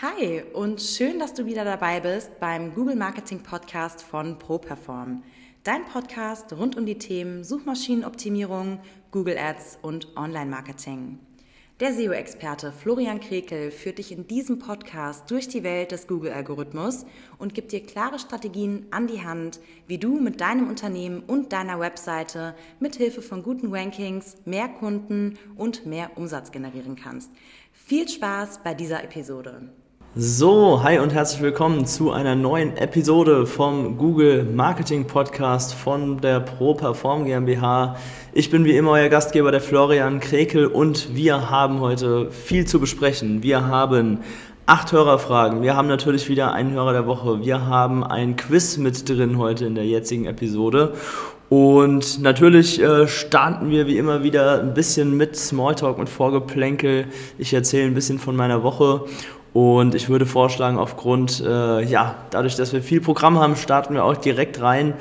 Hi und schön, dass du wieder dabei bist beim Google Marketing Podcast von ProPerform. Dein Podcast rund um die Themen Suchmaschinenoptimierung, Google Ads und Online-Marketing. Der SEO-Experte Florian Krekel führt dich in diesem Podcast durch die Welt des Google-Algorithmus und gibt dir klare Strategien an die Hand, wie du mit deinem Unternehmen und deiner Webseite mit Hilfe von guten Rankings mehr Kunden und mehr Umsatz generieren kannst. Viel Spaß bei dieser Episode. So, hi und herzlich willkommen zu einer neuen Episode vom Google Marketing Podcast von der Pro Perform GmbH. Ich bin wie immer euer Gastgeber, der Florian Krekel, und wir haben heute viel zu besprechen. Wir haben acht Hörerfragen. Wir haben natürlich wieder einen Hörer der Woche. Wir haben ein Quiz mit drin heute in der jetzigen Episode. Und natürlich äh, starten wir wie immer wieder ein bisschen mit Smalltalk und Vorgeplänkel. Ich erzähle ein bisschen von meiner Woche und ich würde vorschlagen, aufgrund, äh, ja, dadurch, dass wir viel Programm haben, starten wir auch direkt rein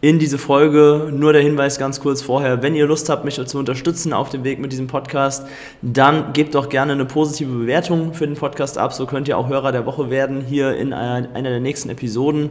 in diese Folge. Nur der Hinweis ganz kurz vorher, wenn ihr Lust habt, mich zu unterstützen auf dem Weg mit diesem Podcast, dann gebt doch gerne eine positive Bewertung für den Podcast ab. So könnt ihr auch Hörer der Woche werden hier in einer der nächsten Episoden.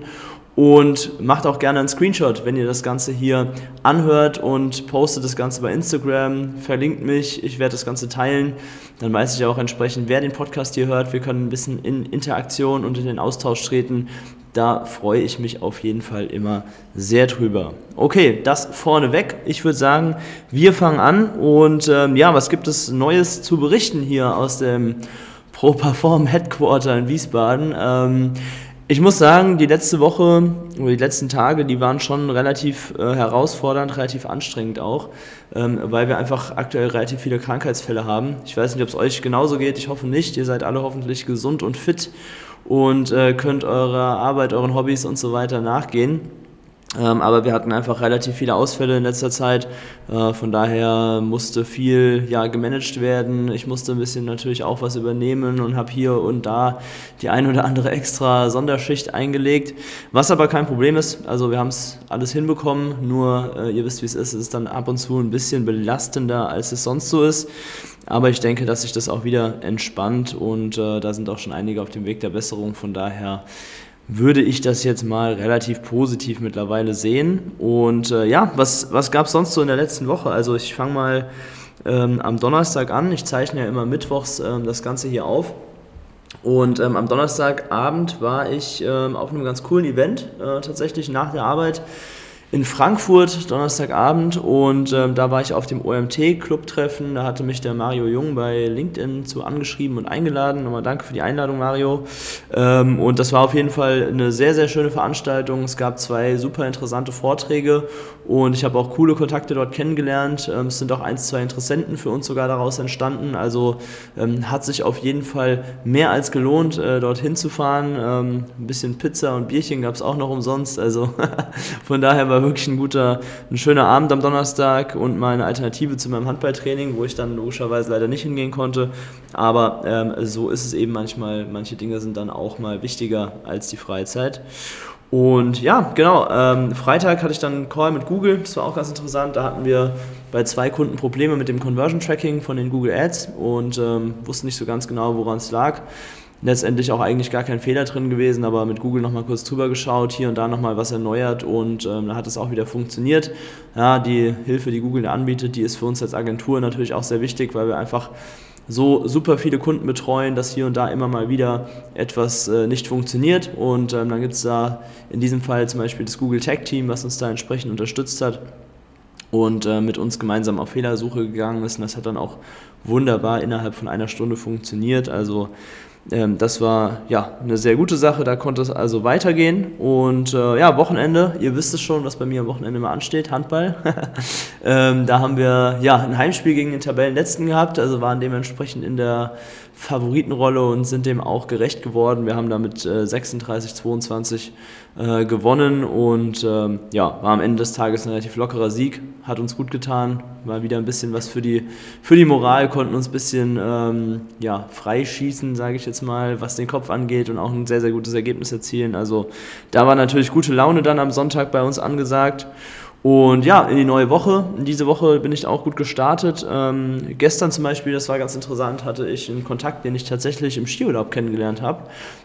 Und macht auch gerne einen Screenshot, wenn ihr das Ganze hier anhört und postet das Ganze bei Instagram, verlinkt mich, ich werde das Ganze teilen. Dann weiß ich auch entsprechend, wer den Podcast hier hört. Wir können ein bisschen in Interaktion und in den Austausch treten. Da freue ich mich auf jeden Fall immer sehr drüber. Okay, das vorneweg. Ich würde sagen, wir fangen an. Und ähm, ja, was gibt es Neues zu berichten hier aus dem Pro Perform Headquarter in Wiesbaden? Ähm, ich muss sagen, die letzte Woche oder die letzten Tage, die waren schon relativ äh, herausfordernd, relativ anstrengend auch, ähm, weil wir einfach aktuell relativ viele Krankheitsfälle haben. Ich weiß nicht, ob es euch genauso geht, ich hoffe nicht. Ihr seid alle hoffentlich gesund und fit und äh, könnt eurer Arbeit, euren Hobbys und so weiter nachgehen. Ähm, aber wir hatten einfach relativ viele Ausfälle in letzter Zeit. Äh, von daher musste viel ja, gemanagt werden. Ich musste ein bisschen natürlich auch was übernehmen und habe hier und da die ein oder andere extra Sonderschicht eingelegt. Was aber kein Problem ist. Also wir haben es alles hinbekommen. Nur äh, ihr wisst, wie es ist. Es ist dann ab und zu ein bisschen belastender, als es sonst so ist. Aber ich denke, dass sich das auch wieder entspannt und äh, da sind auch schon einige auf dem Weg der Besserung. Von daher würde ich das jetzt mal relativ positiv mittlerweile sehen. Und äh, ja, was, was gab es sonst so in der letzten Woche? Also ich fange mal ähm, am Donnerstag an. Ich zeichne ja immer mittwochs ähm, das Ganze hier auf. Und ähm, am Donnerstagabend war ich ähm, auf einem ganz coolen Event, äh, tatsächlich nach der Arbeit in Frankfurt, Donnerstagabend, und ähm, da war ich auf dem OMT-Club-Treffen. Da hatte mich der Mario Jung bei LinkedIn zu angeschrieben und eingeladen. Nochmal danke für die Einladung, Mario. Ähm, und das war auf jeden Fall eine sehr, sehr schöne Veranstaltung. Es gab zwei super interessante Vorträge und ich habe auch coole Kontakte dort kennengelernt. Ähm, es sind auch ein, zwei Interessenten für uns sogar daraus entstanden. Also ähm, hat sich auf jeden Fall mehr als gelohnt, äh, dorthin zu fahren. Ähm, ein bisschen Pizza und Bierchen gab es auch noch umsonst. Also von daher war war wirklich ein guter, ein schöner Abend am Donnerstag und mal eine Alternative zu meinem Handballtraining, wo ich dann logischerweise leider nicht hingehen konnte. Aber ähm, so ist es eben manchmal. Manche Dinge sind dann auch mal wichtiger als die Freizeit. Und ja, genau, ähm, Freitag hatte ich dann einen Call mit Google, das war auch ganz interessant. Da hatten wir bei zwei Kunden Probleme mit dem Conversion Tracking von den Google Ads und ähm, wussten nicht so ganz genau, woran es lag letztendlich auch eigentlich gar kein Fehler drin gewesen, aber mit Google nochmal kurz drüber geschaut, hier und da nochmal was erneuert und ähm, da hat es auch wieder funktioniert. Ja, die Hilfe, die Google anbietet, die ist für uns als Agentur natürlich auch sehr wichtig, weil wir einfach so super viele Kunden betreuen, dass hier und da immer mal wieder etwas äh, nicht funktioniert und ähm, dann gibt es da in diesem Fall zum Beispiel das Google Tech Team, was uns da entsprechend unterstützt hat und äh, mit uns gemeinsam auf Fehlersuche gegangen ist und das hat dann auch wunderbar innerhalb von einer Stunde funktioniert. Also ähm, das war ja eine sehr gute Sache, da konnte es also weitergehen. Und äh, ja, Wochenende, ihr wisst es schon, was bei mir am Wochenende immer ansteht, Handball. ähm, da haben wir ja ein Heimspiel gegen den Tabellenletzten gehabt, also waren dementsprechend in der Favoritenrolle und sind dem auch gerecht geworden. Wir haben damit äh, 36, 22 äh, gewonnen und ähm, ja, war am Ende des Tages ein relativ lockerer Sieg, hat uns gut getan, war wieder ein bisschen was für die, für die Moral, konnten uns ein bisschen ähm, ja, freischießen, sage ich jetzt mal, was den Kopf angeht und auch ein sehr, sehr gutes Ergebnis erzielen. Also da war natürlich gute Laune dann am Sonntag bei uns angesagt. Und ja, in die neue Woche. Diese Woche bin ich auch gut gestartet. Ähm, gestern zum Beispiel, das war ganz interessant, hatte ich einen Kontakt, den ich tatsächlich im Skiurlaub kennengelernt habe.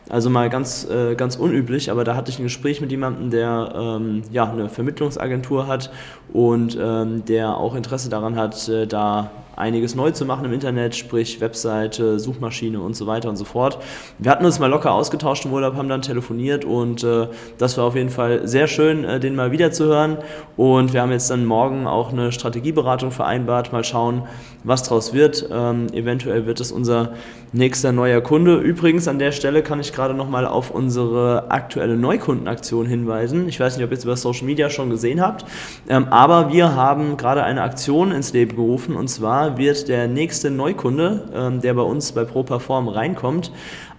Also mal ganz, äh, ganz unüblich, aber da hatte ich ein Gespräch mit jemandem, der ähm, ja, eine Vermittlungsagentur hat und ähm, der auch Interesse daran hat, äh, da einiges neu zu machen im Internet, sprich Webseite, Suchmaschine und so weiter und so fort. Wir hatten uns mal locker ausgetauscht im Urlaub, haben dann telefoniert und äh, das war auf jeden Fall sehr schön, äh, den mal wieder zu hören. Und wir haben jetzt dann morgen auch eine Strategieberatung vereinbart, mal schauen, was daraus wird. Ähm, eventuell wird es unser nächster neuer Kunde. Übrigens an der Stelle kann ich gerade nochmal auf unsere aktuelle Neukundenaktion hinweisen. Ich weiß nicht, ob ihr es über Social Media schon gesehen habt, ähm, aber wir haben gerade eine Aktion ins Leben gerufen und zwar wird der nächste Neukunde, ähm, der bei uns bei ProPerform reinkommt,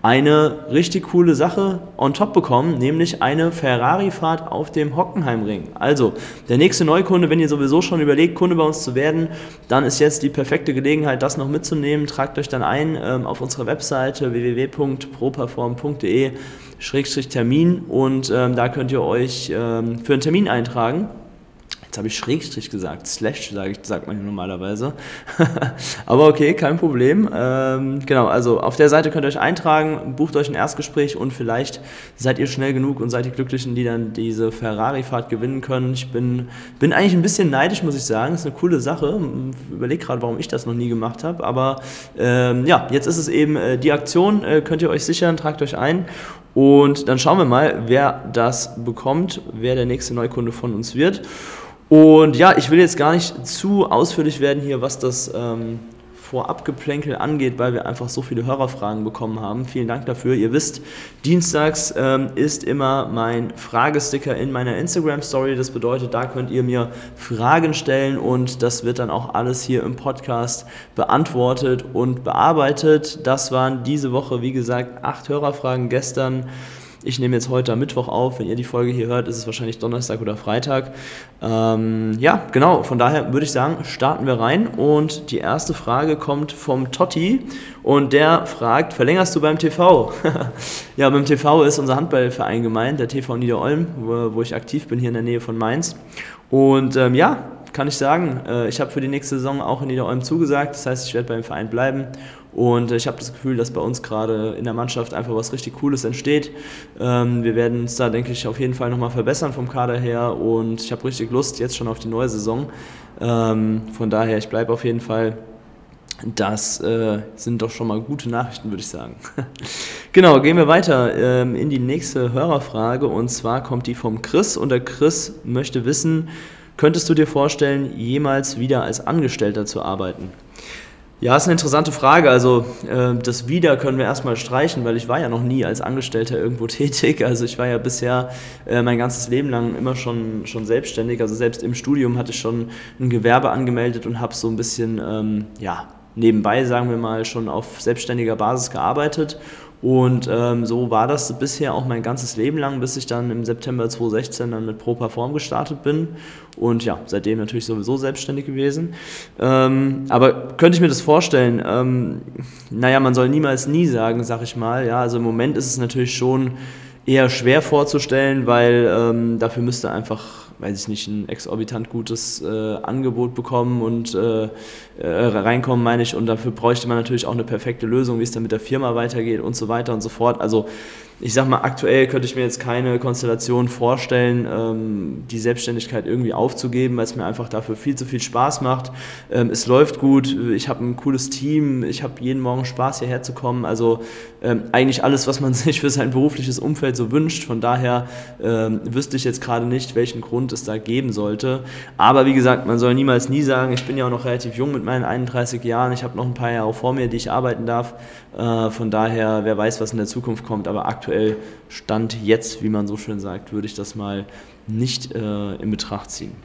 eine richtig coole Sache on top bekommen, nämlich eine Ferrari-Fahrt auf dem Hockenheimring. Also, der nächste Neukunde, wenn ihr sowieso schon überlegt, Kunde bei uns zu werden, dann ist jetzt die perfekte Gelegenheit, das noch mitzunehmen. Tragt euch dann ein ähm, auf unsere Webseite www.properform.de Termin und ähm, da könnt ihr euch ähm, für einen Termin eintragen. Jetzt habe ich Schrägstrich gesagt, Slash sage ich, sagt man hier normalerweise. Aber okay, kein Problem. Ähm, genau, also auf der Seite könnt ihr euch eintragen, bucht euch ein Erstgespräch und vielleicht seid ihr schnell genug und seid die Glücklichen, die dann diese Ferrari-Fahrt gewinnen können. Ich bin, bin eigentlich ein bisschen neidisch, muss ich sagen. Ist eine coole Sache. Überlege gerade, warum ich das noch nie gemacht habe. Aber ähm, ja, jetzt ist es eben äh, die Aktion, äh, könnt ihr euch sichern, tragt euch ein und dann schauen wir mal, wer das bekommt, wer der nächste Neukunde von uns wird. Und ja, ich will jetzt gar nicht zu ausführlich werden hier, was das ähm, Vorabgeplänkel angeht, weil wir einfach so viele Hörerfragen bekommen haben. Vielen Dank dafür. Ihr wisst, dienstags ähm, ist immer mein Fragesticker in meiner Instagram-Story. Das bedeutet, da könnt ihr mir Fragen stellen und das wird dann auch alles hier im Podcast beantwortet und bearbeitet. Das waren diese Woche, wie gesagt, acht Hörerfragen gestern. Ich nehme jetzt heute am Mittwoch auf. Wenn ihr die Folge hier hört, ist es wahrscheinlich Donnerstag oder Freitag. Ähm, ja, genau. Von daher würde ich sagen, starten wir rein. Und die erste Frage kommt vom Totti. Und der fragt, verlängerst du beim TV? ja, beim TV ist unser Handballverein gemeint, der TV Niederolm, wo, wo ich aktiv bin hier in der Nähe von Mainz. Und ähm, ja, kann ich sagen, äh, ich habe für die nächste Saison auch in Niederolm zugesagt. Das heißt, ich werde beim Verein bleiben und ich habe das Gefühl, dass bei uns gerade in der Mannschaft einfach was richtig Cooles entsteht. Ähm, wir werden uns da, denke ich, auf jeden Fall nochmal verbessern vom Kader her. Und ich habe richtig Lust jetzt schon auf die neue Saison. Ähm, von daher, ich bleibe auf jeden Fall. Das äh, sind doch schon mal gute Nachrichten, würde ich sagen. genau, gehen wir weiter ähm, in die nächste Hörerfrage. Und zwar kommt die vom Chris. Und der Chris möchte wissen, könntest du dir vorstellen, jemals wieder als Angestellter zu arbeiten? Ja, ist eine interessante Frage. Also äh, das Wieder können wir erstmal streichen, weil ich war ja noch nie als Angestellter irgendwo tätig. Also ich war ja bisher äh, mein ganzes Leben lang immer schon, schon selbstständig. Also selbst im Studium hatte ich schon ein Gewerbe angemeldet und habe so ein bisschen, ähm, ja, nebenbei, sagen wir mal, schon auf selbstständiger Basis gearbeitet und ähm, so war das bisher auch mein ganzes Leben lang, bis ich dann im September 2016 dann mit Pro Perform gestartet bin. Und ja, seitdem natürlich sowieso selbstständig gewesen. Ähm, aber könnte ich mir das vorstellen? Ähm, naja, man soll niemals nie sagen, sag ich mal. Ja, also im Moment ist es natürlich schon eher schwer vorzustellen, weil ähm, dafür müsste einfach weiß ich nicht, ein exorbitant gutes äh, Angebot bekommen und äh, äh, reinkommen, meine ich. Und dafür bräuchte man natürlich auch eine perfekte Lösung, wie es dann mit der Firma weitergeht und so weiter und so fort. Also ich sag mal, aktuell könnte ich mir jetzt keine Konstellation vorstellen, ähm, die Selbstständigkeit irgendwie aufzugeben, weil es mir einfach dafür viel zu viel Spaß macht. Ähm, es läuft gut, ich habe ein cooles Team, ich habe jeden Morgen Spaß hierher zu kommen. Also ähm, eigentlich alles, was man sich für sein berufliches Umfeld so wünscht. Von daher wüsste ich jetzt gerade nicht, welchen Grund es da geben sollte. Aber wie gesagt, man soll niemals nie sagen, ich bin ja auch noch relativ jung mit meinen 31 Jahren, ich habe noch ein paar Jahre vor mir, die ich arbeiten darf. Äh, von daher, wer weiß, was in der Zukunft kommt, aber aktuell Stand jetzt, wie man so schön sagt, würde ich das mal nicht äh, in Betracht ziehen.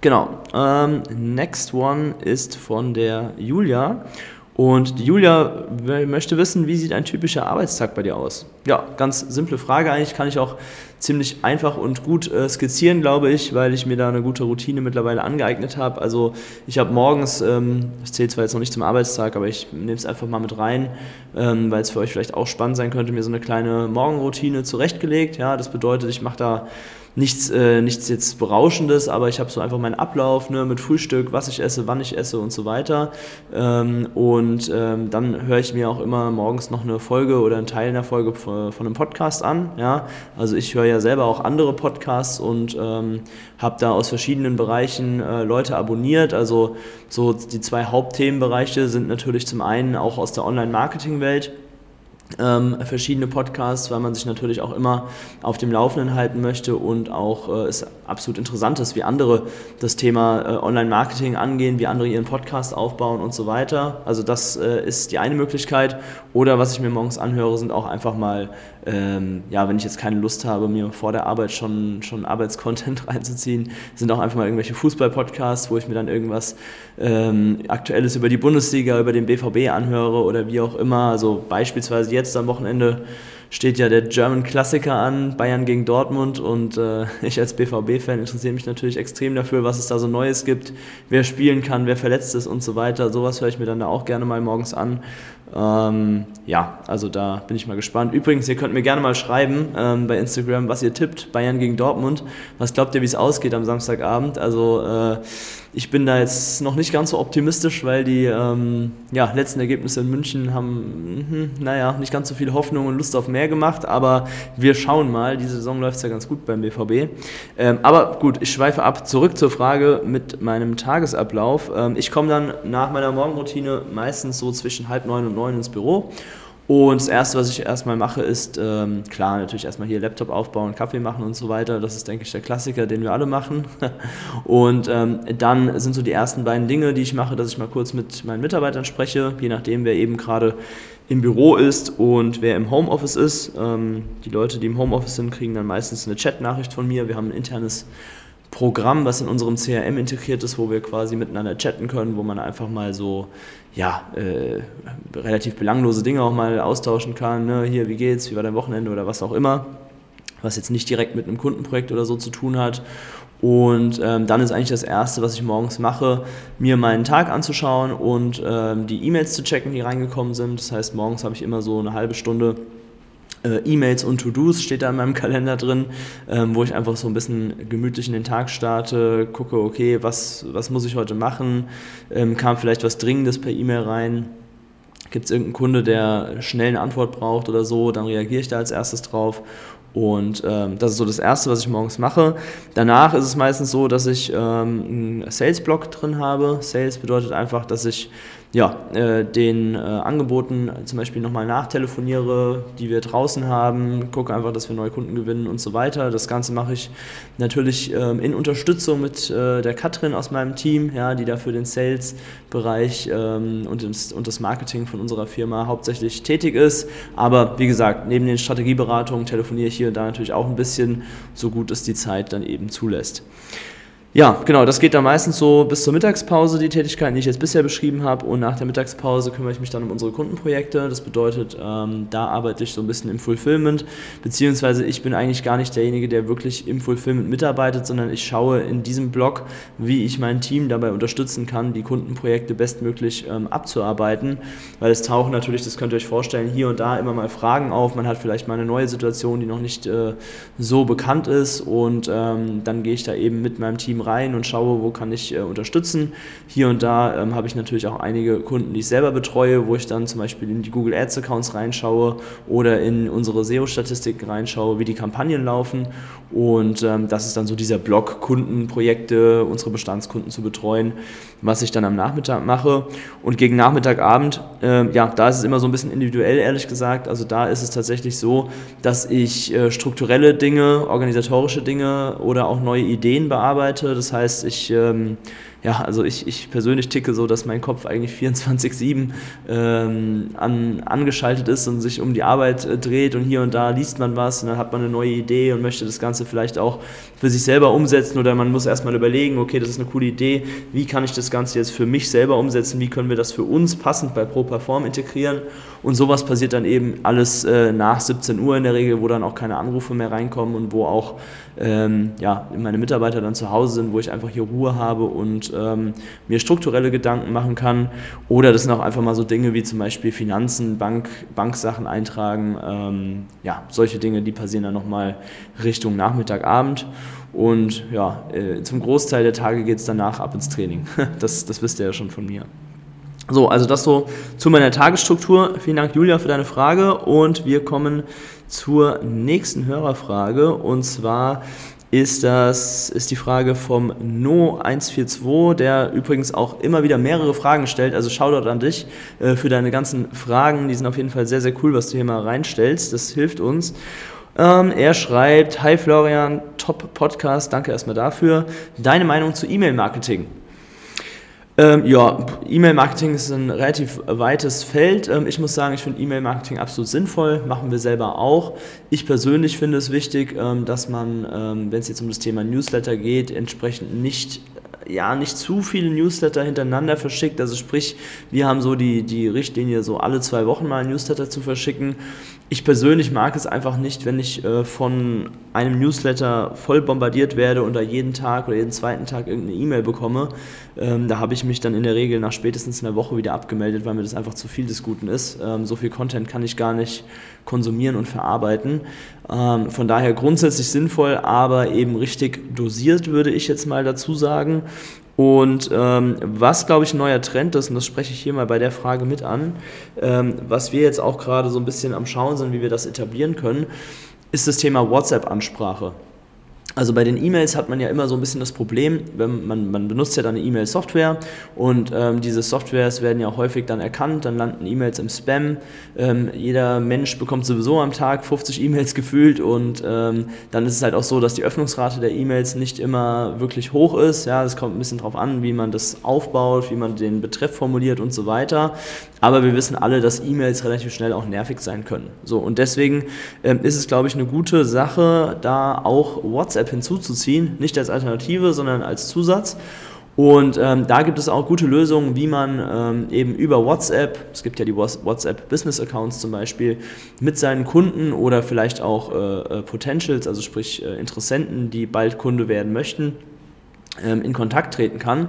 Genau, ähm, next one ist von der Julia. Und die Julia möchte wissen, wie sieht ein typischer Arbeitstag bei dir aus? Ja, ganz simple Frage eigentlich, kann ich auch ziemlich einfach und gut äh, skizzieren, glaube ich, weil ich mir da eine gute Routine mittlerweile angeeignet habe. Also ich habe morgens, ähm, das zählt zwar jetzt noch nicht zum Arbeitstag, aber ich nehme es einfach mal mit rein, ähm, weil es für euch vielleicht auch spannend sein könnte, mir so eine kleine Morgenroutine zurechtgelegt. Ja, das bedeutet, ich mache da nichts, äh, nichts jetzt Berauschendes, aber ich habe so einfach meinen Ablauf ne, mit Frühstück, was ich esse, wann ich esse und so weiter. Ähm, und ähm, dann höre ich mir auch immer morgens noch eine Folge oder einen Teil einer Folge von, einem Podcast an. Ja? Also ich höre ja selber auch andere Podcasts und ähm, habe da aus verschiedenen Bereichen äh, Leute abonniert. Also so die zwei Hauptthemenbereiche sind natürlich zum einen auch aus der Online-Marketing-Welt ähm, verschiedene Podcasts, weil man sich natürlich auch immer auf dem Laufenden halten möchte und auch äh, es absolut interessant ist, wie andere das Thema äh, Online-Marketing angehen, wie andere ihren Podcast aufbauen und so weiter. Also das äh, ist die eine Möglichkeit. Oder was ich mir morgens anhöre, sind auch einfach mal, ähm, ja, wenn ich jetzt keine Lust habe, mir vor der Arbeit schon, schon Arbeitscontent reinzuziehen, sind auch einfach mal irgendwelche Fußball-Podcasts, wo ich mir dann irgendwas ähm, Aktuelles über die Bundesliga, über den BVB anhöre oder wie auch immer. Also beispielsweise jetzt am Wochenende steht ja der German Klassiker an, Bayern gegen Dortmund und äh, ich als BVB-Fan interessiere mich natürlich extrem dafür, was es da so Neues gibt, wer spielen kann, wer verletzt ist und so weiter. Sowas höre ich mir dann da auch gerne mal morgens an. Ähm, ja, also da bin ich mal gespannt. Übrigens, ihr könnt mir gerne mal schreiben ähm, bei Instagram, was ihr tippt, Bayern gegen Dortmund. Was glaubt ihr, wie es ausgeht am Samstagabend? Also äh, ich bin da jetzt noch nicht ganz so optimistisch, weil die ähm, ja, letzten Ergebnisse in München haben, mh, naja, nicht ganz so viel Hoffnung und Lust auf mehr gemacht, aber wir schauen mal. Diese Saison läuft ja ganz gut beim BVB. Ähm, aber gut, ich schweife ab. Zurück zur Frage mit meinem Tagesablauf. Ähm, ich komme dann nach meiner Morgenroutine meistens so zwischen halb neun und neun ins Büro und das Erste, was ich erstmal mache, ist, ähm, klar, natürlich erstmal hier Laptop aufbauen, Kaffee machen und so weiter. Das ist, denke ich, der Klassiker, den wir alle machen. und ähm, dann sind so die ersten beiden Dinge, die ich mache, dass ich mal kurz mit meinen Mitarbeitern spreche, je nachdem, wer eben gerade im Büro ist und wer im Homeoffice ist. Ähm, die Leute, die im Homeoffice sind, kriegen dann meistens eine Chat-Nachricht von mir. Wir haben ein internes Programm, was in unserem CRM integriert ist, wo wir quasi miteinander chatten können, wo man einfach mal so ja, äh, relativ belanglose Dinge auch mal austauschen kann. Ne? Hier, wie geht's, wie war dein Wochenende oder was auch immer, was jetzt nicht direkt mit einem Kundenprojekt oder so zu tun hat. Und ähm, dann ist eigentlich das Erste, was ich morgens mache, mir meinen Tag anzuschauen und ähm, die E-Mails zu checken, die reingekommen sind. Das heißt, morgens habe ich immer so eine halbe Stunde äh, E-Mails und To-Dos steht da in meinem Kalender drin, ähm, wo ich einfach so ein bisschen gemütlich in den Tag starte, gucke, okay, was, was muss ich heute machen, ähm, kam vielleicht was Dringendes per E-Mail rein, gibt es irgendeinen Kunde, der schnell eine Antwort braucht oder so, dann reagiere ich da als erstes drauf und ähm, das ist so das Erste, was ich morgens mache. Danach ist es meistens so, dass ich ähm, einen Sales-Blog drin habe. Sales bedeutet einfach, dass ich ja, äh, den äh, Angeboten zum Beispiel nochmal nachtelefoniere, die wir draußen haben, gucke einfach, dass wir neue Kunden gewinnen und so weiter. Das Ganze mache ich natürlich ähm, in Unterstützung mit äh, der Katrin aus meinem Team, ja, die dafür den Sales-Bereich ähm, und, und das Marketing von unserer Firma hauptsächlich tätig ist. Aber wie gesagt, neben den Strategieberatungen telefoniere ich hier und da natürlich auch ein bisschen, so gut es die Zeit dann eben zulässt. Ja, genau, das geht dann meistens so bis zur Mittagspause, die Tätigkeiten, die ich jetzt bisher beschrieben habe. Und nach der Mittagspause kümmere ich mich dann um unsere Kundenprojekte. Das bedeutet, ähm, da arbeite ich so ein bisschen im Fulfillment, beziehungsweise ich bin eigentlich gar nicht derjenige, der wirklich im Fulfillment mitarbeitet, sondern ich schaue in diesem Blog, wie ich mein Team dabei unterstützen kann, die Kundenprojekte bestmöglich ähm, abzuarbeiten. Weil es tauchen natürlich, das könnt ihr euch vorstellen, hier und da immer mal Fragen auf. Man hat vielleicht mal eine neue Situation, die noch nicht äh, so bekannt ist. Und ähm, dann gehe ich da eben mit meinem Team rein und schaue, wo kann ich äh, unterstützen. Hier und da ähm, habe ich natürlich auch einige Kunden, die ich selber betreue, wo ich dann zum Beispiel in die Google Ads Accounts reinschaue oder in unsere SEO-Statistiken reinschaue, wie die Kampagnen laufen. Und ähm, das ist dann so dieser Block, Kundenprojekte, unsere Bestandskunden zu betreuen, was ich dann am Nachmittag mache. Und gegen Nachmittagabend, äh, ja, da ist es immer so ein bisschen individuell, ehrlich gesagt. Also da ist es tatsächlich so, dass ich äh, strukturelle Dinge, organisatorische Dinge oder auch neue Ideen bearbeite. Das heißt, ich ähm, ja, also ich, ich persönlich ticke so, dass mein Kopf eigentlich 24-7 ähm, an, angeschaltet ist und sich um die Arbeit äh, dreht und hier und da liest man was und dann hat man eine neue Idee und möchte das Ganze vielleicht auch für sich selber umsetzen oder man muss erstmal überlegen, okay, das ist eine coole Idee, wie kann ich das Ganze jetzt für mich selber umsetzen, wie können wir das für uns passend bei ProPerform integrieren? Und sowas passiert dann eben alles äh, nach 17 Uhr in der Regel, wo dann auch keine Anrufe mehr reinkommen und wo auch ähm, ja, meine Mitarbeiter dann zu Hause sind, wo ich einfach hier Ruhe habe und ähm, mir strukturelle Gedanken machen kann. Oder das sind auch einfach mal so Dinge wie zum Beispiel Finanzen, Bank, Banksachen eintragen. Ähm, ja, solche Dinge, die passieren dann nochmal Richtung Nachmittag, Abend. Und ja, äh, zum Großteil der Tage geht es danach ab ins Training. Das, das wisst ihr ja schon von mir. So, also das so zu meiner Tagesstruktur. Vielen Dank, Julia, für deine Frage. Und wir kommen zur nächsten Hörerfrage. Und zwar ist das ist die Frage vom No142, der übrigens auch immer wieder mehrere Fragen stellt. Also schau dort an dich äh, für deine ganzen Fragen. Die sind auf jeden Fall sehr, sehr cool, was du hier mal reinstellst. Das hilft uns. Ähm, er schreibt, Hi Florian, top Podcast, danke erstmal dafür. Deine Meinung zu E-Mail-Marketing? Ähm, ja, E-Mail-Marketing ist ein relativ weites Feld. Ähm, ich muss sagen, ich finde E-Mail-Marketing absolut sinnvoll, machen wir selber auch. Ich persönlich finde es wichtig, ähm, dass man, ähm, wenn es jetzt um das Thema Newsletter geht, entsprechend nicht ja, nicht zu viele Newsletter hintereinander verschickt. Also sprich, wir haben so die, die Richtlinie, so alle zwei Wochen mal Newsletter zu verschicken. Ich persönlich mag es einfach nicht, wenn ich äh, von einem Newsletter voll bombardiert werde und da jeden Tag oder jeden zweiten Tag irgendeine E-Mail bekomme. Ähm, da habe ich mich dann in der Regel nach spätestens einer Woche wieder abgemeldet, weil mir das einfach zu viel des Guten ist. Ähm, so viel Content kann ich gar nicht konsumieren und verarbeiten. Ähm, von daher grundsätzlich sinnvoll, aber eben richtig dosiert, würde ich jetzt mal dazu sagen. Und ähm, was, glaube ich, ein neuer Trend ist, und das spreche ich hier mal bei der Frage mit an, ähm, was wir jetzt auch gerade so ein bisschen am Schauen sind, wie wir das etablieren können, ist das Thema WhatsApp-Ansprache. Also bei den E-Mails hat man ja immer so ein bisschen das Problem, man, man benutzt ja dann eine E-Mail-Software und ähm, diese Softwares werden ja häufig dann erkannt, dann landen E-Mails im Spam. Ähm, jeder Mensch bekommt sowieso am Tag 50 E-Mails gefühlt und ähm, dann ist es halt auch so, dass die Öffnungsrate der E-Mails nicht immer wirklich hoch ist. Ja, es kommt ein bisschen drauf an, wie man das aufbaut, wie man den Betreff formuliert und so weiter. Aber wir wissen alle, dass E-Mails relativ schnell auch nervig sein können. So und deswegen ähm, ist es, glaube ich, eine gute Sache, da auch WhatsApp hinzuzuziehen, nicht als Alternative, sondern als Zusatz. Und ähm, da gibt es auch gute Lösungen, wie man ähm, eben über WhatsApp, es gibt ja die WhatsApp Business Accounts zum Beispiel, mit seinen Kunden oder vielleicht auch äh, äh, Potentials, also sprich äh, Interessenten, die bald Kunde werden möchten, ähm, in Kontakt treten kann.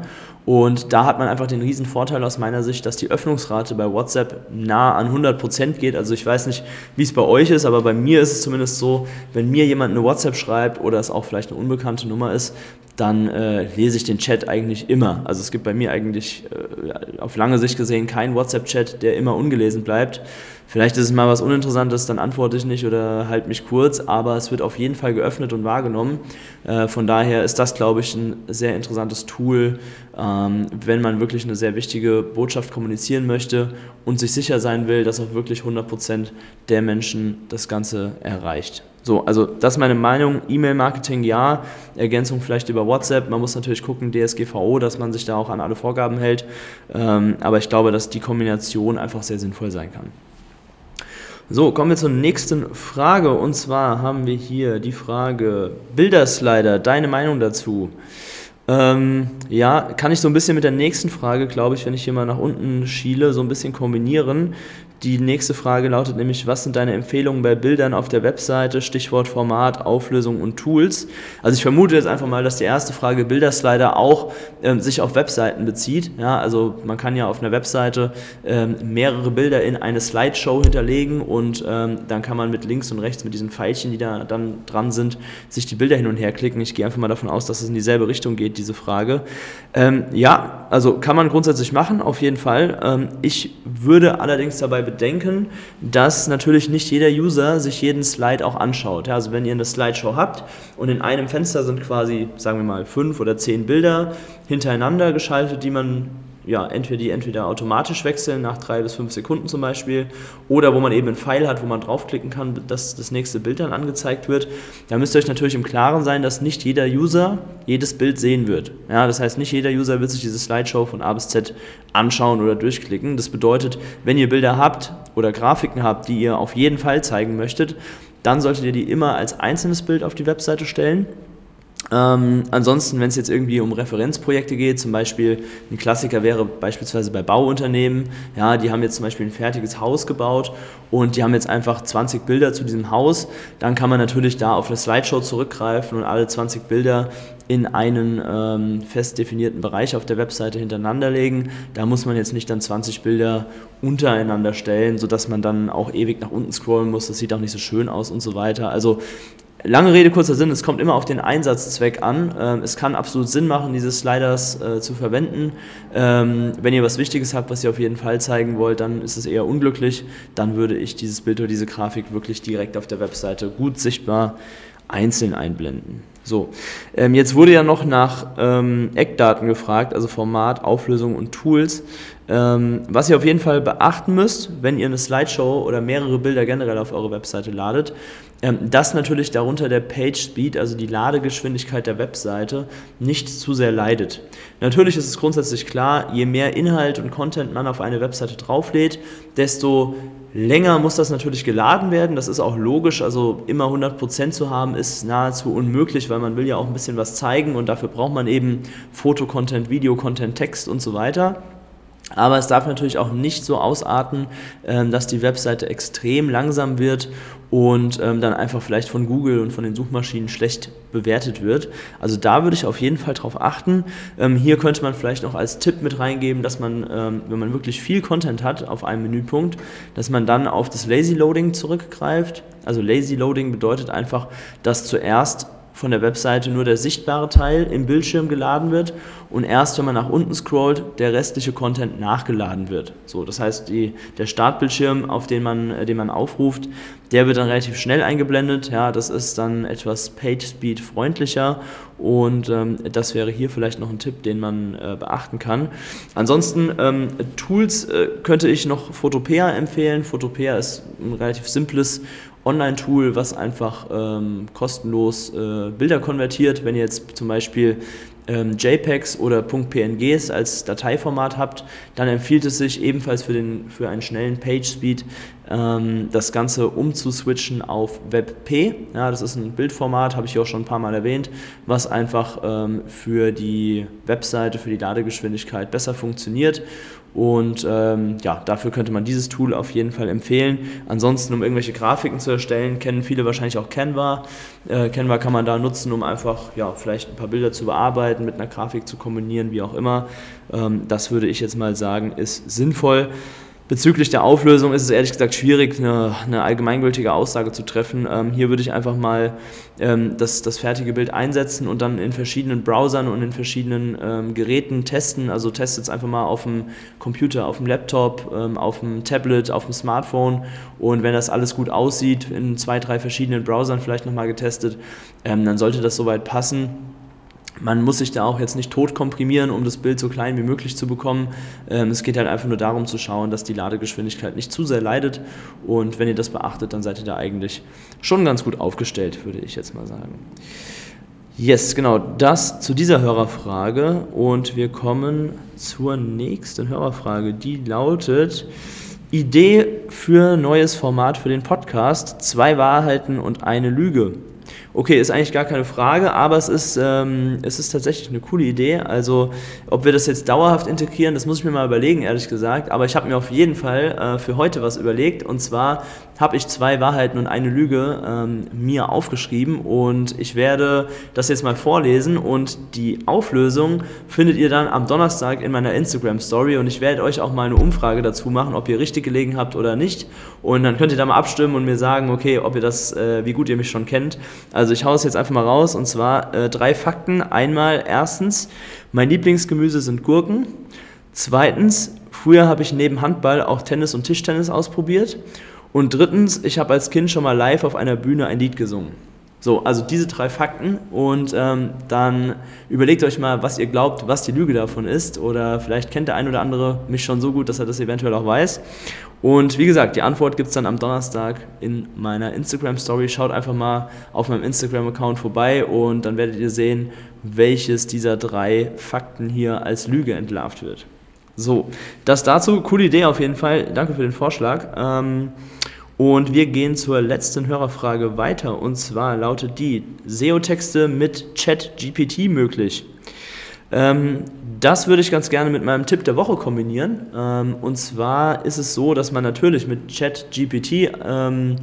Und da hat man einfach den riesen Vorteil aus meiner Sicht, dass die Öffnungsrate bei WhatsApp nah an 100% geht. Also ich weiß nicht, wie es bei euch ist, aber bei mir ist es zumindest so, wenn mir jemand eine WhatsApp schreibt oder es auch vielleicht eine unbekannte Nummer ist, dann äh, lese ich den Chat eigentlich immer. Also es gibt bei mir eigentlich äh, auf lange Sicht gesehen keinen WhatsApp-Chat, der immer ungelesen bleibt. Vielleicht ist es mal was Uninteressantes, dann antworte ich nicht oder halte mich kurz, aber es wird auf jeden Fall geöffnet und wahrgenommen. Äh, von daher ist das, glaube ich, ein sehr interessantes Tool, ähm, wenn man wirklich eine sehr wichtige Botschaft kommunizieren möchte und sich sicher sein will, dass auch wirklich 100% der Menschen das Ganze erreicht. So, also das ist meine Meinung. E-Mail-Marketing ja, Ergänzung vielleicht über WhatsApp. Man muss natürlich gucken, DSGVO, dass man sich da auch an alle Vorgaben hält. Ähm, aber ich glaube, dass die Kombination einfach sehr sinnvoll sein kann. So, kommen wir zur nächsten Frage. Und zwar haben wir hier die Frage Bilderslider, deine Meinung dazu? Ähm, ja, kann ich so ein bisschen mit der nächsten Frage, glaube ich, wenn ich hier mal nach unten schiele, so ein bisschen kombinieren. Die nächste Frage lautet nämlich, was sind deine Empfehlungen bei Bildern auf der Webseite, Stichwort Format, Auflösung und Tools? Also ich vermute jetzt einfach mal, dass die erste Frage Bilderslider auch ähm, sich auf Webseiten bezieht. Ja, also man kann ja auf einer Webseite ähm, mehrere Bilder in eine Slideshow hinterlegen und ähm, dann kann man mit links und rechts mit diesen Pfeilchen, die da dann dran sind, sich die Bilder hin und her klicken. Ich gehe einfach mal davon aus, dass es in dieselbe Richtung geht, diese Frage. Ähm, ja, also kann man grundsätzlich machen, auf jeden Fall. Ähm, ich würde allerdings dabei bedenken, dass natürlich nicht jeder User sich jeden Slide auch anschaut. Ja, also wenn ihr eine Slideshow habt und in einem Fenster sind quasi, sagen wir mal, fünf oder zehn Bilder hintereinander geschaltet, die man ja, entweder die entweder automatisch wechseln nach drei bis fünf Sekunden zum Beispiel oder wo man eben einen Pfeil hat, wo man draufklicken kann, dass das nächste Bild dann angezeigt wird. Da müsst ihr euch natürlich im Klaren sein, dass nicht jeder User jedes Bild sehen wird. Ja, das heißt, nicht jeder User wird sich diese Slideshow von A bis Z anschauen oder durchklicken. Das bedeutet, wenn ihr Bilder habt oder Grafiken habt, die ihr auf jeden Fall zeigen möchtet, dann solltet ihr die immer als einzelnes Bild auf die Webseite stellen ähm, ansonsten, wenn es jetzt irgendwie um Referenzprojekte geht, zum Beispiel ein Klassiker wäre beispielsweise bei Bauunternehmen, ja, die haben jetzt zum Beispiel ein fertiges Haus gebaut und die haben jetzt einfach 20 Bilder zu diesem Haus, dann kann man natürlich da auf eine Slideshow zurückgreifen und alle 20 Bilder in einen ähm, fest definierten Bereich auf der Webseite hintereinander legen. Da muss man jetzt nicht dann 20 Bilder untereinander stellen, sodass man dann auch ewig nach unten scrollen muss. Das sieht auch nicht so schön aus und so weiter. Also Lange Rede, kurzer Sinn, es kommt immer auf den Einsatzzweck an. Ähm, es kann absolut Sinn machen, diese Sliders äh, zu verwenden. Ähm, wenn ihr was Wichtiges habt, was ihr auf jeden Fall zeigen wollt, dann ist es eher unglücklich. Dann würde ich dieses Bild oder diese Grafik wirklich direkt auf der Webseite gut sichtbar einzeln einblenden. So, ähm, jetzt wurde ja noch nach ähm, Eckdaten gefragt, also Format, Auflösung und Tools. Ähm, was ihr auf jeden Fall beachten müsst, wenn ihr eine Slideshow oder mehrere Bilder generell auf eure Webseite ladet, ähm, dass natürlich darunter der Page Speed, also die Ladegeschwindigkeit der Webseite, nicht zu sehr leidet. Natürlich ist es grundsätzlich klar, je mehr Inhalt und Content man auf eine Webseite drauflädt, desto länger muss das natürlich geladen werden. Das ist auch logisch. Also immer 100% zu haben ist nahezu unmöglich, weil man will ja auch ein bisschen was zeigen und dafür braucht man eben Fotocontent, Videocontent, Text und so weiter. Aber es darf natürlich auch nicht so ausarten, ähm, dass die Webseite extrem langsam wird und ähm, dann einfach vielleicht von Google und von den Suchmaschinen schlecht bewertet wird. Also da würde ich auf jeden Fall drauf achten. Ähm, hier könnte man vielleicht noch als Tipp mit reingeben, dass man, wenn man wirklich viel Content hat auf einem Menüpunkt, dass man dann auf das Lazy Loading zurückgreift. Also Lazy Loading bedeutet einfach, dass zuerst von der Webseite nur der sichtbare Teil im Bildschirm geladen wird und erst wenn man nach unten scrollt, der restliche Content nachgeladen wird. So, das heißt, die, der Startbildschirm, auf den man, äh, den man aufruft, der wird dann relativ schnell eingeblendet. Ja, das ist dann etwas PageSpeed freundlicher und ähm, das wäre hier vielleicht noch ein Tipp, den man äh, beachten kann. Ansonsten ähm, Tools äh, könnte ich noch Photopea empfehlen. Photopea ist ein relativ simples Online-Tool, was einfach ähm, kostenlos äh, Bilder konvertiert. Wenn ihr jetzt zum Beispiel ähm, JPEGs oder .pngs als Dateiformat habt, dann empfiehlt es sich ebenfalls für, den, für einen schnellen Page-Speed ähm, das Ganze umzuswitchen auf WebP. Ja, das ist ein Bildformat, habe ich auch schon ein paar Mal erwähnt, was einfach ähm, für die Webseite, für die Ladegeschwindigkeit besser funktioniert und ähm, ja, dafür könnte man dieses Tool auf jeden Fall empfehlen. Ansonsten, um irgendwelche Grafiken zu erstellen, kennen viele wahrscheinlich auch Canva. Äh, Canva kann man da nutzen, um einfach ja, vielleicht ein paar Bilder zu bearbeiten, mit einer Grafik zu kombinieren, wie auch immer. Ähm, das würde ich jetzt mal sagen, ist sinnvoll. Bezüglich der Auflösung ist es ehrlich gesagt schwierig, eine, eine allgemeingültige Aussage zu treffen. Ähm, hier würde ich einfach mal ähm, das, das fertige Bild einsetzen und dann in verschiedenen Browsern und in verschiedenen ähm, Geräten testen. Also testet es einfach mal auf dem Computer, auf dem Laptop, ähm, auf dem Tablet, auf dem Smartphone und wenn das alles gut aussieht, in zwei, drei verschiedenen Browsern vielleicht nochmal getestet, ähm, dann sollte das soweit passen man muss sich da auch jetzt nicht tot komprimieren, um das Bild so klein wie möglich zu bekommen. Ähm, es geht halt einfach nur darum zu schauen, dass die Ladegeschwindigkeit nicht zu sehr leidet. Und wenn ihr das beachtet, dann seid ihr da eigentlich schon ganz gut aufgestellt, würde ich jetzt mal sagen. Yes, genau, das zu dieser Hörerfrage. Und wir kommen zur nächsten Hörerfrage. Die lautet, Idee für neues Format für den Podcast, zwei Wahrheiten und eine Lüge. Okay, ist eigentlich gar keine Frage, aber es ist, ähm, es ist tatsächlich eine coole Idee. Also, ob wir das jetzt dauerhaft integrieren, das muss ich mir mal überlegen, ehrlich gesagt. Aber ich habe mir auf jeden Fall äh, für heute was überlegt. Und zwar habe ich zwei Wahrheiten und eine Lüge ähm, mir aufgeschrieben. Und ich werde das jetzt mal vorlesen. Und die Auflösung findet ihr dann am Donnerstag in meiner Instagram-Story. Und ich werde euch auch mal eine Umfrage dazu machen, ob ihr richtig gelegen habt oder nicht. Und dann könnt ihr da mal abstimmen und mir sagen, okay, ob ihr das, äh, wie gut ihr mich schon kennt. Also ich haue es jetzt einfach mal raus und zwar äh, drei Fakten. Einmal erstens, mein Lieblingsgemüse sind Gurken. Zweitens, früher habe ich neben Handball auch Tennis und Tischtennis ausprobiert. Und drittens, ich habe als Kind schon mal live auf einer Bühne ein Lied gesungen. So, also diese drei Fakten und ähm, dann überlegt euch mal, was ihr glaubt, was die Lüge davon ist oder vielleicht kennt der ein oder andere mich schon so gut, dass er das eventuell auch weiß. Und wie gesagt, die Antwort gibt es dann am Donnerstag in meiner Instagram-Story. Schaut einfach mal auf meinem Instagram-Account vorbei und dann werdet ihr sehen, welches dieser drei Fakten hier als Lüge entlarvt wird. So, das dazu, coole Idee auf jeden Fall. Danke für den Vorschlag. Ähm, und wir gehen zur letzten Hörerfrage weiter. Und zwar lautet die: SEO-Texte mit Chat-GPT möglich? Ähm, das würde ich ganz gerne mit meinem Tipp der Woche kombinieren. Ähm, und zwar ist es so, dass man natürlich mit Chat-GPT ähm,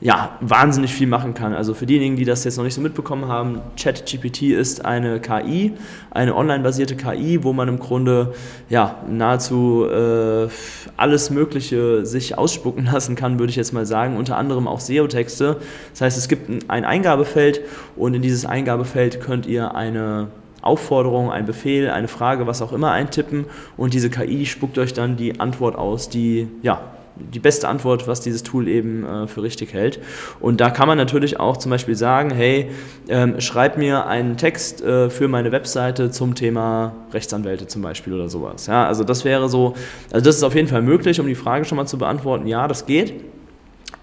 ja, wahnsinnig viel machen kann. Also für diejenigen, die das jetzt noch nicht so mitbekommen haben, ChatGPT ist eine KI, eine online-basierte KI, wo man im Grunde ja, nahezu äh, alles Mögliche sich ausspucken lassen kann, würde ich jetzt mal sagen, unter anderem auch SEO-Texte. Das heißt, es gibt ein Eingabefeld und in dieses Eingabefeld könnt ihr eine Aufforderung, ein Befehl, eine Frage, was auch immer eintippen und diese KI spuckt euch dann die Antwort aus, die ja, die beste Antwort, was dieses Tool eben äh, für richtig hält. Und da kann man natürlich auch zum Beispiel sagen, hey, ähm, schreib mir einen Text äh, für meine Webseite zum Thema Rechtsanwälte zum Beispiel oder sowas. Ja, also das wäre so, also das ist auf jeden Fall möglich, um die Frage schon mal zu beantworten. Ja, das geht.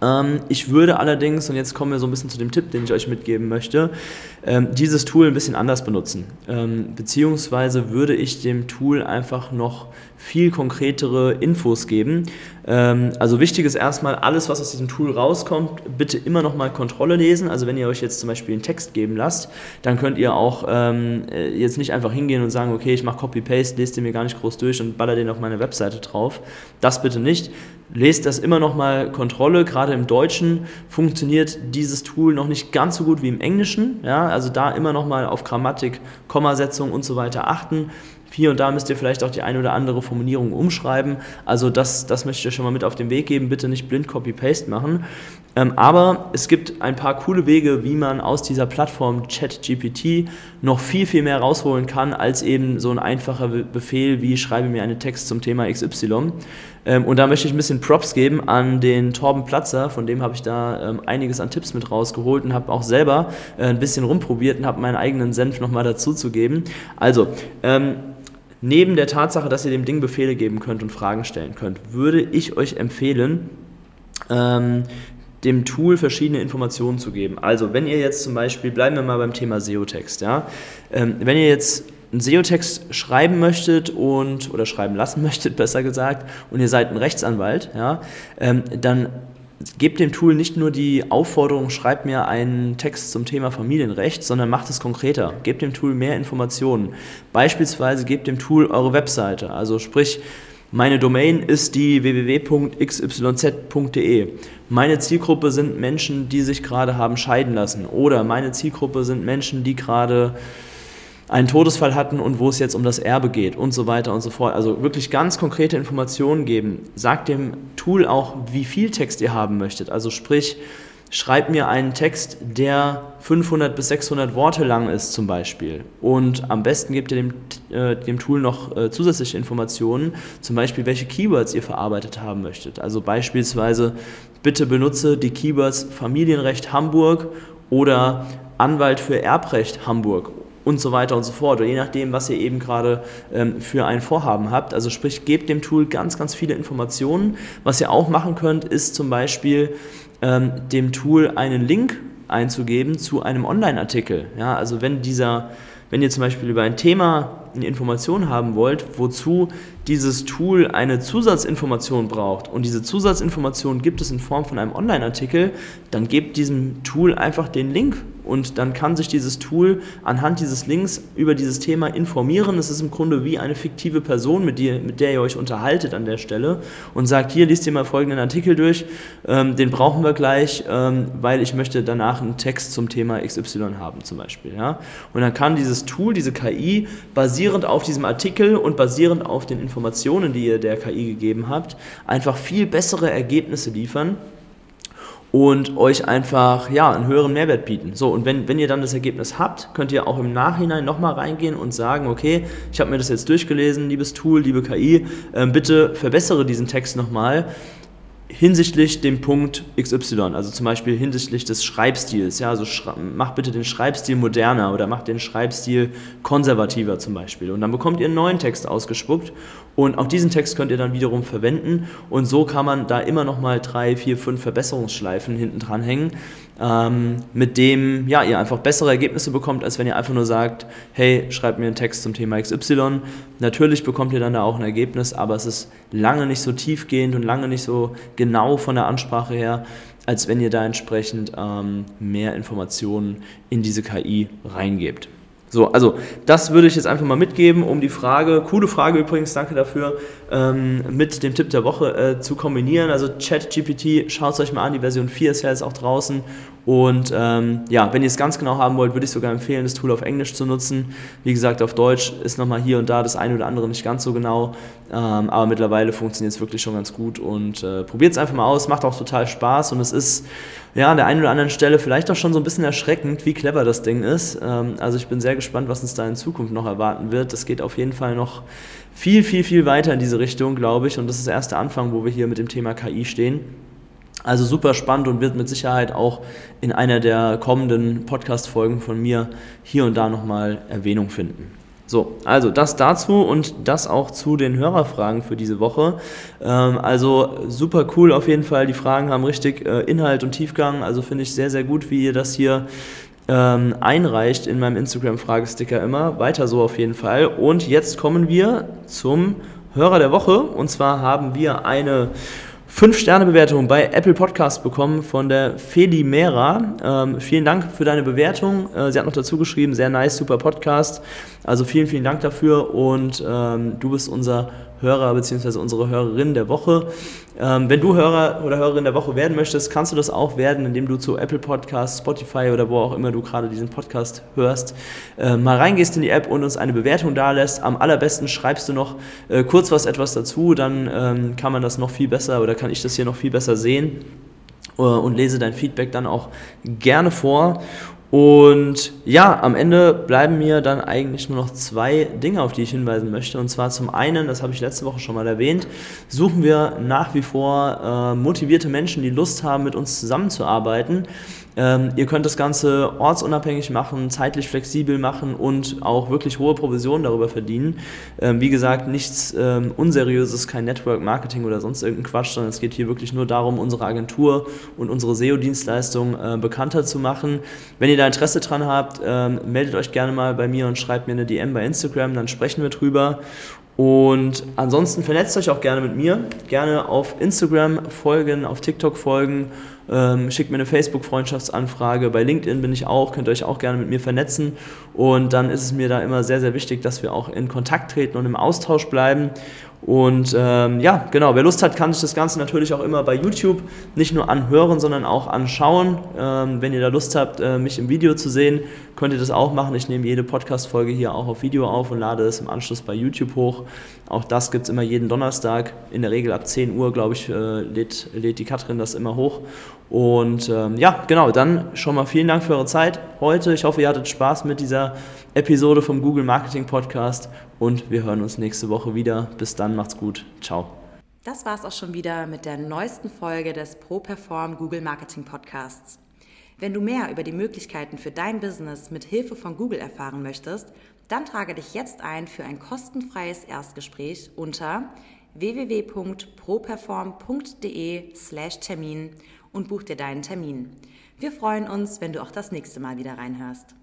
Ähm, ich würde allerdings, und jetzt kommen wir so ein bisschen zu dem Tipp, den ich euch mitgeben möchte, ähm, dieses Tool ein bisschen anders benutzen. Ähm, beziehungsweise würde ich dem Tool einfach noch viel konkretere Infos geben. Ähm, also wichtig ist erstmal, alles, was aus diesem Tool rauskommt, bitte immer noch mal Kontrolle lesen. Also wenn ihr euch jetzt zum Beispiel einen Text geben lasst, dann könnt ihr auch ähm, äh, jetzt nicht einfach hingehen und sagen, okay, ich mache Copy-Paste, lest den mir gar nicht groß durch und baller den auf meine Webseite drauf. Das bitte nicht. Lest das immer noch mal Kontrolle. Gerade im Deutschen funktioniert dieses Tool noch nicht ganz so gut wie im Englischen. Ja, also da immer noch mal auf Grammatik, Kommasetzung und so weiter achten. Hier und da müsst ihr vielleicht auch die eine oder andere Formulierung umschreiben. Also das, das möchte ich euch schon mal mit auf den Weg geben. Bitte nicht blind Copy-Paste machen. Ähm, aber es gibt ein paar coole Wege, wie man aus dieser Plattform ChatGPT noch viel, viel mehr rausholen kann, als eben so ein einfacher Befehl wie schreibe mir einen Text zum Thema XY. Ähm, und da möchte ich ein bisschen Props geben an den Torben Platzer, von dem habe ich da ähm, einiges an Tipps mit rausgeholt und habe auch selber äh, ein bisschen rumprobiert und habe meinen eigenen Senf nochmal dazu zu geben. Also, ähm, Neben der Tatsache, dass ihr dem Ding Befehle geben könnt und Fragen stellen könnt, würde ich euch empfehlen, ähm, dem Tool verschiedene Informationen zu geben. Also wenn ihr jetzt zum Beispiel, bleiben wir mal beim Thema SEO-Text, ja? Ähm, wenn ihr jetzt einen SEO-Text schreiben möchtet und oder schreiben lassen möchtet, besser gesagt, und ihr seid ein Rechtsanwalt, ja, ähm, dann gebt dem Tool nicht nur die Aufforderung, schreibt mir einen Text zum Thema Familienrecht, sondern macht es konkreter. Gebt dem Tool mehr Informationen. Beispielsweise gebt dem Tool eure Webseite. Also sprich, meine Domain ist die www.xyz.de. Meine Zielgruppe sind Menschen, die sich gerade haben scheiden lassen. Oder meine Zielgruppe sind Menschen, die gerade einen Todesfall hatten und wo es jetzt um das Erbe geht und so weiter und so fort. Also wirklich ganz konkrete Informationen geben. Sagt dem Tool auch, wie viel Text ihr haben möchtet. Also sprich, schreibt mir einen Text, der 500 bis 600 Worte lang ist zum Beispiel. Und am besten gebt ihr dem, äh, dem Tool noch äh, zusätzliche Informationen, zum Beispiel welche Keywords ihr verarbeitet haben möchtet. Also beispielsweise bitte benutze die Keywords Familienrecht Hamburg oder Anwalt für Erbrecht Hamburg und so weiter und so fort. Oder je nachdem, was ihr eben gerade ähm, für ein Vorhaben habt. Also sprich, gebt dem Tool ganz, ganz viele Informationen. Was ihr auch machen könnt, ist zum Beispiel ähm, dem Tool einen Link einzugeben zu einem Online-Artikel. Ja, also wenn dieser, wenn ihr zum Beispiel über ein Thema eine Information haben wollt, wozu dieses Tool eine Zusatzinformation braucht und diese Zusatzinformation gibt es in Form von einem Online-Artikel, dann gebt diesem Tool einfach den Link und dann kann sich dieses Tool anhand dieses Links über dieses Thema informieren. Es ist im Grunde wie eine fiktive Person, mit, die, mit der ihr euch unterhaltet an der Stelle und sagt, hier liest ihr mal folgenden Artikel durch, ähm, den brauchen wir gleich, ähm, weil ich möchte danach einen Text zum Thema XY haben zum Beispiel. Ja? Und dann kann dieses Tool, diese KI, basierend auf diesem Artikel und basierend auf den Informationen, die ihr der KI gegeben habt, einfach viel bessere Ergebnisse liefern und euch einfach ja, einen höheren Mehrwert bieten. So, und wenn, wenn ihr dann das Ergebnis habt, könnt ihr auch im Nachhinein nochmal reingehen und sagen, okay, ich habe mir das jetzt durchgelesen, liebes Tool, liebe KI, äh, bitte verbessere diesen Text nochmal hinsichtlich dem Punkt XY, also zum Beispiel hinsichtlich des Schreibstils. Ja, also schra mach bitte den Schreibstil moderner oder mach den Schreibstil konservativer zum Beispiel. Und dann bekommt ihr einen neuen Text ausgespuckt und auch diesen Text könnt ihr dann wiederum verwenden und so kann man da immer noch mal drei, vier, fünf Verbesserungsschleifen hinten dran hängen, ähm, mit dem ja, ihr einfach bessere Ergebnisse bekommt, als wenn ihr einfach nur sagt, hey, schreibt mir einen Text zum Thema XY. Natürlich bekommt ihr dann da auch ein Ergebnis, aber es ist lange nicht so tiefgehend und lange nicht so genau von der Ansprache her, als wenn ihr da entsprechend ähm, mehr Informationen in diese KI reingebt. So, also das würde ich jetzt einfach mal mitgeben, um die Frage, coole Frage übrigens, danke dafür, ähm, mit dem Tipp der Woche äh, zu kombinieren. Also ChatGPT, schaut es euch mal an, die Version 4 ist ja jetzt auch draußen. Und ähm, ja, wenn ihr es ganz genau haben wollt, würde ich sogar empfehlen, das Tool auf Englisch zu nutzen. Wie gesagt, auf Deutsch ist nochmal hier und da das eine oder andere nicht ganz so genau. Ähm, aber mittlerweile funktioniert es wirklich schon ganz gut und äh, probiert es einfach mal aus, macht auch total Spaß und es ist ja an der einen oder anderen Stelle vielleicht auch schon so ein bisschen erschreckend, wie clever das Ding ist. Ähm, also ich bin sehr gespannt, was uns da in Zukunft noch erwarten wird. Das geht auf jeden Fall noch viel, viel, viel weiter in diese Richtung, glaube ich. Und das ist der erste Anfang, wo wir hier mit dem Thema KI stehen. Also super spannend und wird mit Sicherheit auch in einer der kommenden Podcast-Folgen von mir hier und da nochmal Erwähnung finden. So, also das dazu und das auch zu den Hörerfragen für diese Woche. Ähm, also super cool auf jeden Fall. Die Fragen haben richtig äh, Inhalt und Tiefgang. Also finde ich sehr, sehr gut, wie ihr das hier ähm, einreicht in meinem Instagram-Fragesticker immer. Weiter so auf jeden Fall. Und jetzt kommen wir zum Hörer der Woche. Und zwar haben wir eine 5-Sterne-Bewertung bei Apple Podcast bekommen von der Feli Mera. Ähm, vielen Dank für deine Bewertung. Äh, sie hat noch dazu geschrieben, sehr nice, super Podcast. Also vielen, vielen Dank dafür und ähm, du bist unser Hörer bzw. unsere Hörerin der Woche. Ähm, wenn du Hörer oder Hörerin der Woche werden möchtest, kannst du das auch werden, indem du zu Apple Podcasts, Spotify oder wo auch immer du gerade diesen Podcast hörst, äh, mal reingehst in die App und uns eine Bewertung dalässt. Am allerbesten schreibst du noch äh, kurz was etwas dazu, dann ähm, kann man das noch viel besser oder kann ich das hier noch viel besser sehen äh, und lese dein Feedback dann auch gerne vor. Und ja, am Ende bleiben mir dann eigentlich nur noch zwei Dinge, auf die ich hinweisen möchte. Und zwar zum einen, das habe ich letzte Woche schon mal erwähnt, suchen wir nach wie vor äh, motivierte Menschen, die Lust haben, mit uns zusammenzuarbeiten. Ähm, ihr könnt das Ganze ortsunabhängig machen, zeitlich flexibel machen und auch wirklich hohe Provisionen darüber verdienen. Ähm, wie gesagt, nichts ähm, Unseriöses, kein Network Marketing oder sonst irgendein Quatsch, sondern es geht hier wirklich nur darum, unsere Agentur und unsere SEO-Dienstleistung äh, bekannter zu machen. Wenn ihr da Interesse dran habt, ähm, meldet euch gerne mal bei mir und schreibt mir eine DM bei Instagram, dann sprechen wir drüber. Und ansonsten vernetzt euch auch gerne mit mir. Gerne auf Instagram folgen, auf TikTok folgen ähm, schickt mir eine Facebook-Freundschaftsanfrage. Bei LinkedIn bin ich auch, könnt ihr euch auch gerne mit mir vernetzen. Und dann ist es mir da immer sehr, sehr wichtig, dass wir auch in Kontakt treten und im Austausch bleiben. Und ähm, ja, genau, wer Lust hat, kann sich das Ganze natürlich auch immer bei YouTube nicht nur anhören, sondern auch anschauen. Ähm, wenn ihr da Lust habt, äh, mich im Video zu sehen, könnt ihr das auch machen. Ich nehme jede Podcast-Folge hier auch auf Video auf und lade es im Anschluss bei YouTube hoch. Auch das gibt es immer jeden Donnerstag. In der Regel ab 10 Uhr, glaube ich, äh, lädt, lädt die Katrin das immer hoch. Und ähm, ja, genau, dann schon mal vielen Dank für eure Zeit heute. Ich hoffe, ihr hattet Spaß mit dieser Episode vom Google Marketing Podcast und wir hören uns nächste Woche wieder. Bis dann, macht's gut. Ciao. Das war's auch schon wieder mit der neuesten Folge des ProPerform Google Marketing Podcasts. Wenn du mehr über die Möglichkeiten für dein Business mit Hilfe von Google erfahren möchtest, dann trage dich jetzt ein für ein kostenfreies Erstgespräch unter www.properform.de/termin und buch dir deinen Termin. Wir freuen uns, wenn du auch das nächste Mal wieder reinhörst.